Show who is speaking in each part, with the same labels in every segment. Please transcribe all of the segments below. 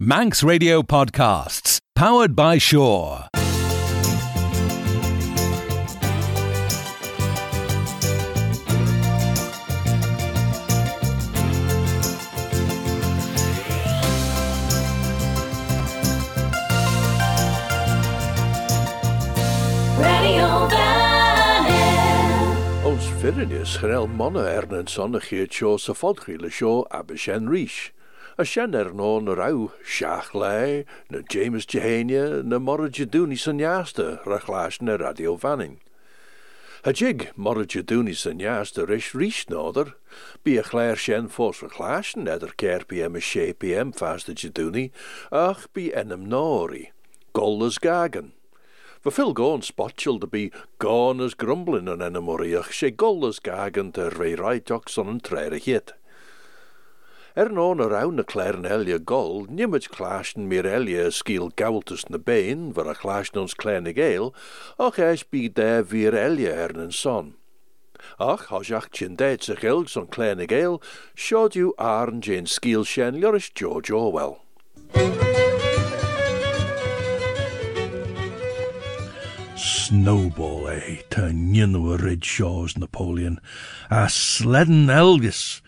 Speaker 1: Manx Radio Podcasts, powered by Shore.
Speaker 2: Radio Vannon.
Speaker 3: Ons virin is grel mannen er een zonnegeert sjo se volkriele sjo abeshen rish. A shen er no na rauw Shachlei, na James Jehania, na morra Jeduni san jaste, rachlash na radio vanning. A jig Jeduni san jaste rish rish noder, be a clair shen fos rachlash, neder ker pm a she pm fast de Jeduni, ach be enem nori. Golles gagen. We veel gaan de be gaan as grumbling en moriach she golles gagen ter rei raitox on een treire hit. Er non around na claren elia gol, nimmit clashen mir elia skiel gawltus na bein, waar a clashen ons kleine geel, och eis bi daar vir elia er en son. Ach, als jach tjen deed zich ilg zo'n kleine geel, showed you arn jane skiel shen Joris George Orwell.
Speaker 4: Snowball, eh, to nynw rid Shaw's Napoleon, a sledden Elgus,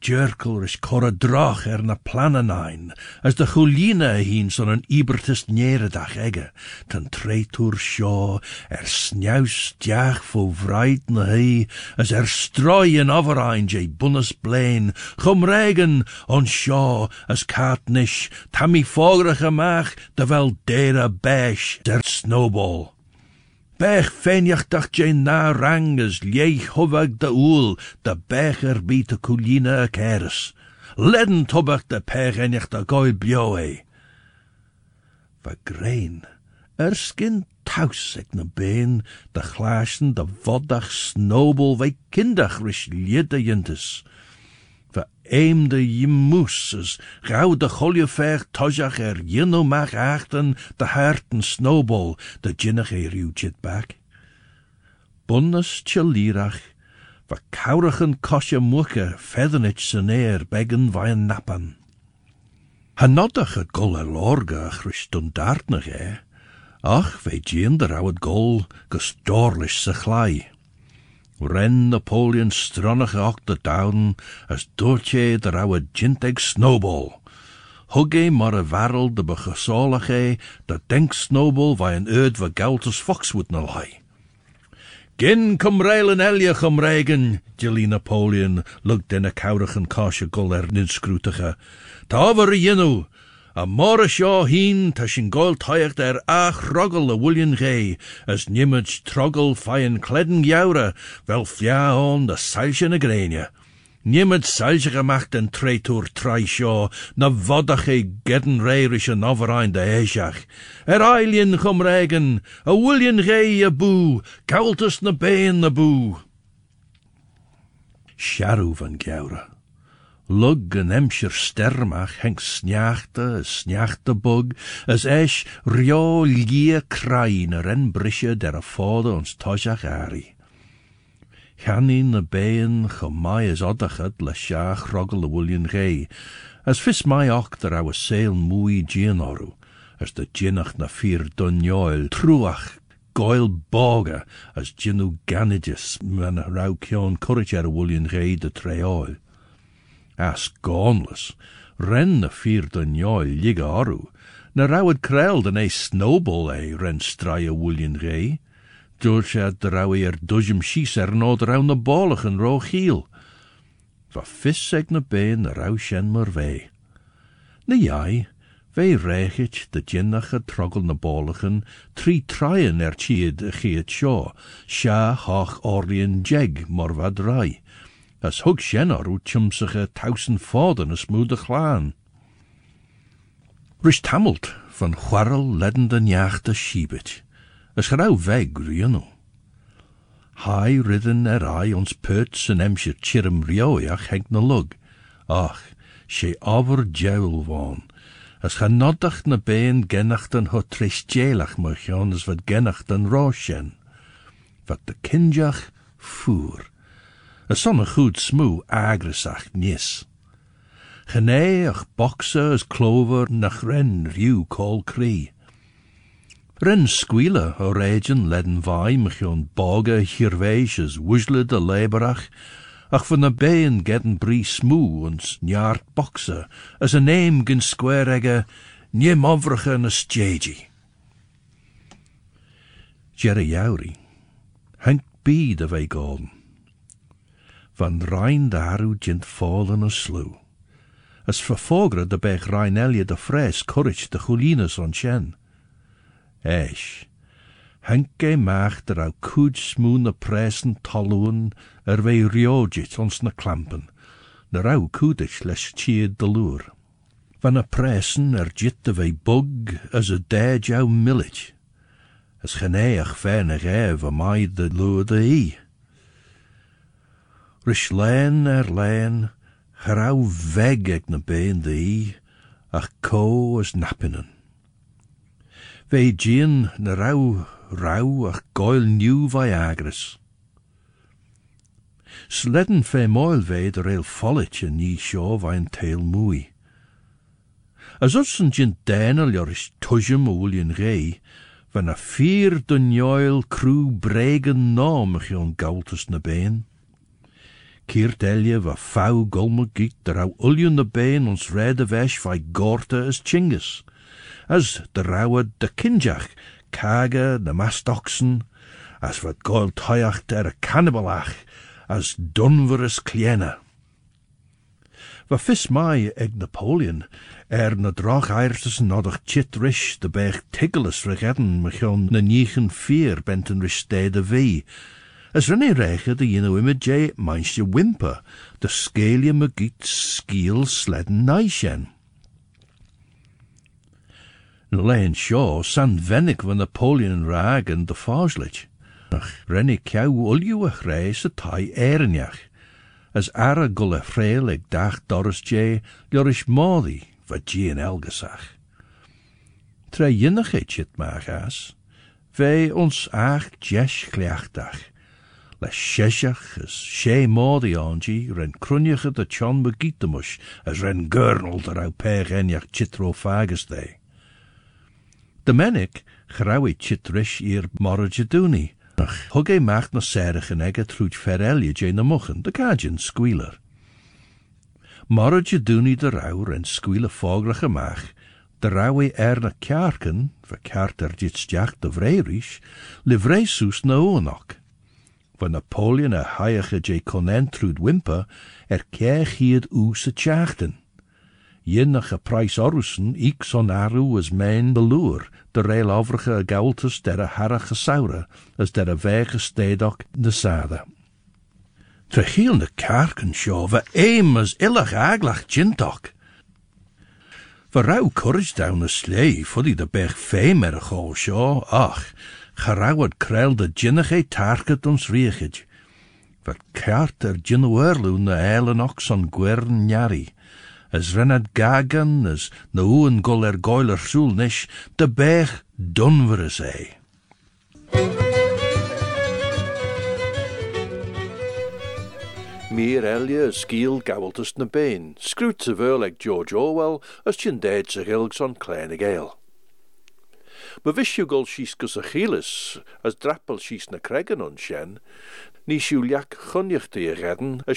Speaker 4: Jerkel is drach er na plananain, as de chulina heen son een ibertus neredag egge, ten treitour Shaw, er snjaus diach vo vreit na hei, as er stroi in overein je bunnes blain, chum regen on Shaw, as katnish, tammy fogriche mach, de wel dera besh, der snowball. Bech feinjach dach je na ranges, leich hovag de oel, de becher bi te kulina keres. Ledden tobach de pech enjach de goil bioe. Va grein, er skin taus ek na been, de glasen de vodach snowball wij kindach rish liede jintes. Va eemde je moeses, de goljever tojach er jinno mag achten, de harten snowball, de jinnach e riwtjit bak. Bunnes tjalirach, va kaurigen kosje moeke, feathenich sen eer, beggen vaien nappen. Hanodach het gol er lorga christun dartnach e, ach ve gol gestorlish se Ren Napoleon stronnach och de down, as doortje der ouwe jinteg snowball. Hugge mar a varrel de begesolach e, de denk snowball vai een eud gaultus foxwood na lai. Gin cum reilen elje cum regen, Jilly Napoleon looked in a courigen kosje gol er ninscrútige. Ta over a a a seo heen ta sin gol taocht er a chrogel a Gay, as nimmage trogel fain kledden jaure, wel on de seilchen a grenia. Niemand seilche gemacht en seo, na vodach e gedden overein de. Er eilien regen, a William Gay a boo, kaultus na bein na boo. Sharu van Gowra. Lug an emscher stermach henk sneachte, bug, as eis rio lie krain er en brisje der a fode ons tojach ari. Chanin na bein chomai as oddachet le siach rogel William Gay, as fis mai sail mwy gianoru, as de ginach na fir truach goil boga as ginu ganidus man a rau kion courage William Gay de treoil. As gonless, ren na fir dunioil liga oru, na rawad krel den e snowball e ren strai a William Gay, George had de rauwe er dujum schies er nod raun na en ro chiel. Va vis seg na bein na rau shen vei. Na jai, vei reichit de jinnach trogel na bolachen, tri traien er a chiad sio, sha hoch orlien jeg mor. As hug shen ar u chumsach a tausen foden a. Rish tamelt van chwarrel ledden den. As gerau veg riano. Hai ridden er ai ons perts en emsje chirum rioiach henk na lug. Ach, over jowl van. As ga noddach na bein gennacht an ho trisjelach mochion as wat gennacht an roshen. Wat de kinjach voer. A sonne goed smoe agresach nis. Gené ach boxer as clover nach ren riw call cree. Ren squealer o regen ledden boga hirveis as wusle de leberach, ach van de bein gedden brie smoe ons njart boxer, as a name gin square egge, nie movrige na stjeji. Jerry Jouri, Hank B de vei golden. Van rein daru jint fallen a slew. As verfogre de bech rein elje de fres courage de on chen. Eish, Henke macht er au koed smoen na presen talloen er riogit ons na klampen, na rau koedich les tjied de loer. Van a presen er jit de vei bug as a dej au millich, as geneach venig ev a mai de loer de. Rish leen er leen, gerau weg ag na bein de ach ko as nappinen. Vei gin na rau rau ach goil new Viagras. Sledden fe moil ve der eil follet en ni sio vain tail mwy. As utsen gin denel jor is tujem oulien rei, van a vier dunjoil crew bregen naam gion gaultus na been. Kiert elje va fau golme giet der au uljen na been ons rede vesh vai gorte as chingus. As de rauwe de kinjach, kage de mastoxen, as wat goil toyacht er cannibalach, as dunverus kliena. Va fis mai eg Napoleon, er na drach eirtes nodig chit rish de bech tiggeles regedden mechion na nichen vier benten rish stede vi, as rinne reiche de jino imid jay meinstje wimper, de scalia magiet skiel sledden naishen. Leen seo san vennig van Napoleon raag en de fauslich. Ach, renni kiau uljuach reis a tai eirinjach, as ara gulle freil ag dach doris jay, jorish modi, va gien elgesach. Tre jinnach et chit maag as, ve ons ach jesh gleachtach, le sheshach as she onji, ren crunjach de chon begitamush, as ren gurnal der au pech enjach chitro they. De mennic grawi chitrish ir morajaduni. Ach, na serach en ege trúd ferelje je na de cajin squealer. Morajaduni de rauw en squealer fograch mach, de rauw e er na kjarken, ver kjart er dit stjach de vreirish, livreisus na oonok. Van Napoleon a haiige je konen trúd wimper, er kech hied oes a tjachten. Jinnach a prijs orussen, ik son aru as mijn beloer, de rail overige a gaultus der a harige saure, as der a vege stedok de sade. Trechiel de karken sjo, va eim as illach aglach jintok. Va rauw courage down the slee, fuddy de bech feim er a ach, gerouwad krel de jinnach e target ons riechid. Va kart er jinnoerlu na on gwern njari as rennad gagan, as na oen gol er goiler soel nish, de bech dunvere sei.
Speaker 3: Meer elje skiel gaweltus na screwt ze George Orwell, as tjin deed ze gilgs on kleine gale. Maar je gol gus Achilles, as drappel schies na kreggen on shen, Ní siúliach chunneachta a redden a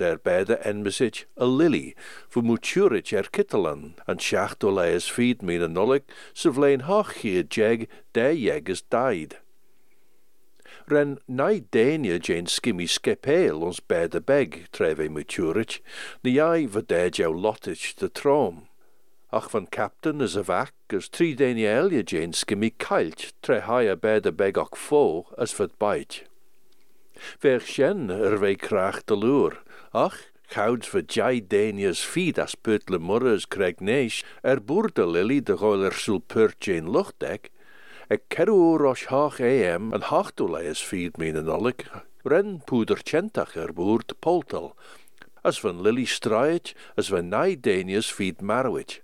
Speaker 3: er beide a lily, fu muturit er kittelan, an seacht o leis feed mí a nolik, sa hochchiad jeg, jeg is died. Ren nai dania jane skimmy skepeel ons beide beg, treve muturit, ni ai vadej jou lottich de trom. Ach van captain is a vac, as tri elje jane skimmy kailt, tre beg och fo, as vad bait. Ver sjen er vei kraach de loer, ach, gouds voor jai denius fied as putle murres kreg neish, er boerde lily de goiler sul purt in luchtdek, ek keru rosh hach am en hachtoleis fied min en olik, ren poeder chentach er boert poltel, as van lily straait, as van nai denius fied marwich,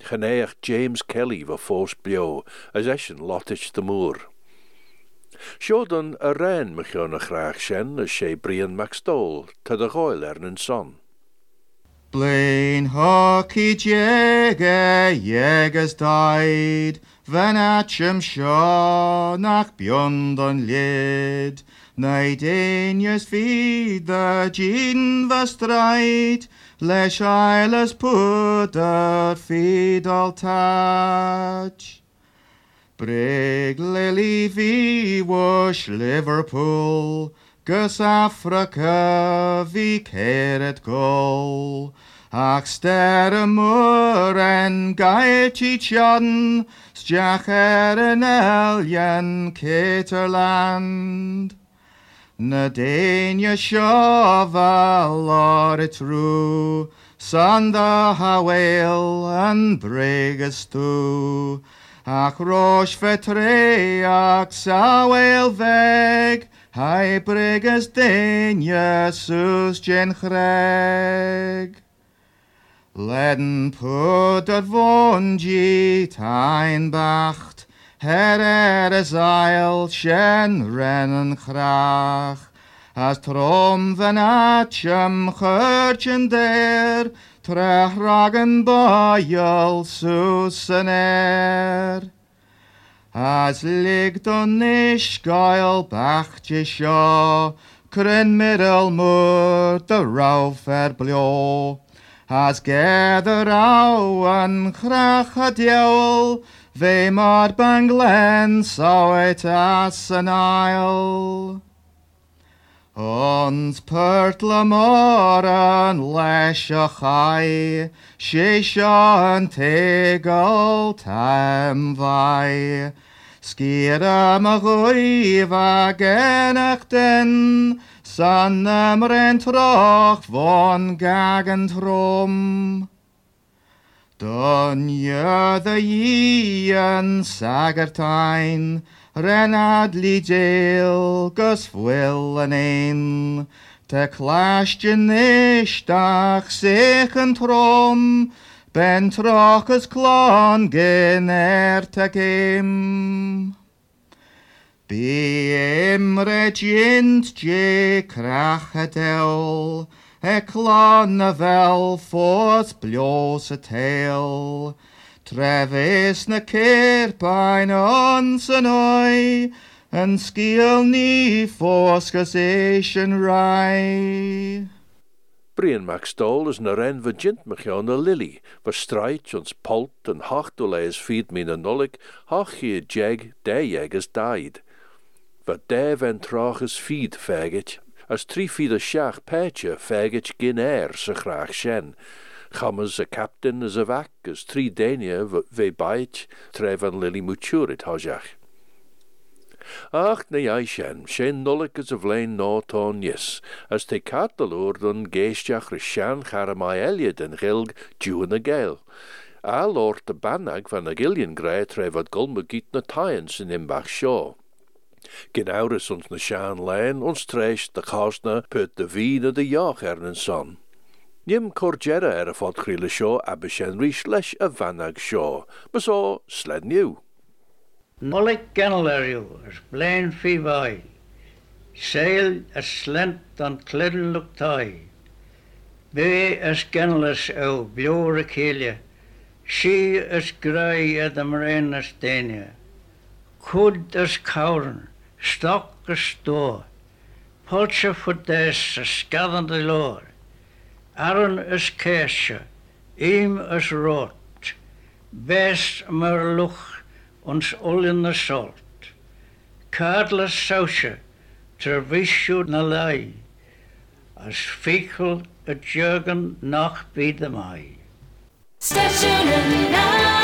Speaker 3: geneach James Kelly va fos bio, as eschen lottich de moer. Sjodan a rein me graag shen as sé brian Macstol, te de goil er son.
Speaker 5: Blain hoci jega jegas died, Van atcham seo nach beyond on lid. Feed the gin vastride, Leis eiles put feed all touch. Brig Lily V wash Liverpool, Gus Africa vi ceret goal. Ach ster y mŵr en gael ti er elian Caterland. Na deinia siofa lor y trw, San dda hawael yn bregas tu, Ac roch fetre ac sawel veg, Hai bregas deinia sus jen chreg. Leden pwyd ar fôn gi tain bach her er is ail shen rennen grach. As trom van atjem churchen der, trech ragen boyel susen er. As ligt on nish gael bachtje sio, Cryn middel moor de rauf er blio. As gather aw an chrach a diawl, Fe mar banglen saw it as an aisle. Ons pyrtla mor an leis a chai, sé seo an tegol tam vai. Sgir am a gwyf a genach den, san am ren troch von gagan trom. Doniad y i yn sagartain, renadlu jail, gysfwyl yn ein. Te clasht yn eishtach sech yn trom, ben troch ys clon gyn er teg eim. Bi emre jint je crach edewl, E a fel ffos blios y tel. Trefus na cirpain ons yn oi, Yn sgil ni ffosgas eisiau rai.
Speaker 4: Brian MacStall is na ren vagint mechion na lily, verstreit ons palt en hachtoleis feed me na nolik, hach je jeg, de jegas died. Wat de ven traches feed faggot, as feed a shach peche faggot gin air sa shen. Chamas a captain as a vac, as tri denia ve bait, tre van lily muturit hojach. Ach na ai shen, shen nolik as a no ton yes, as te cataloor dan geestiach rishan charamai eliad en gilg duan a gale. A lord de banag van a gillian grey trefod gulmagiet na imbach. Gin ouders ons na shaan lijn, ons treis de chasna put de vine de er en son. Nim corgera er a fod chrile lesh a vanag shaw, mas o sled new.
Speaker 6: Nolik genelariw, ys blaen fi fai. Seil a slent an cliddle look tai. Be as genelus o blior a celia. Si as grai ad am rein as denia. stock store. Polsche Fudesse scaven de Lord. Aaron is Kirche, ihm is Rot. Best mer Luch uns allen assault. Kadler Sauche, Trevishu Nalai. As fecal a Jürgen nach Biedemai.
Speaker 7: Station
Speaker 8: and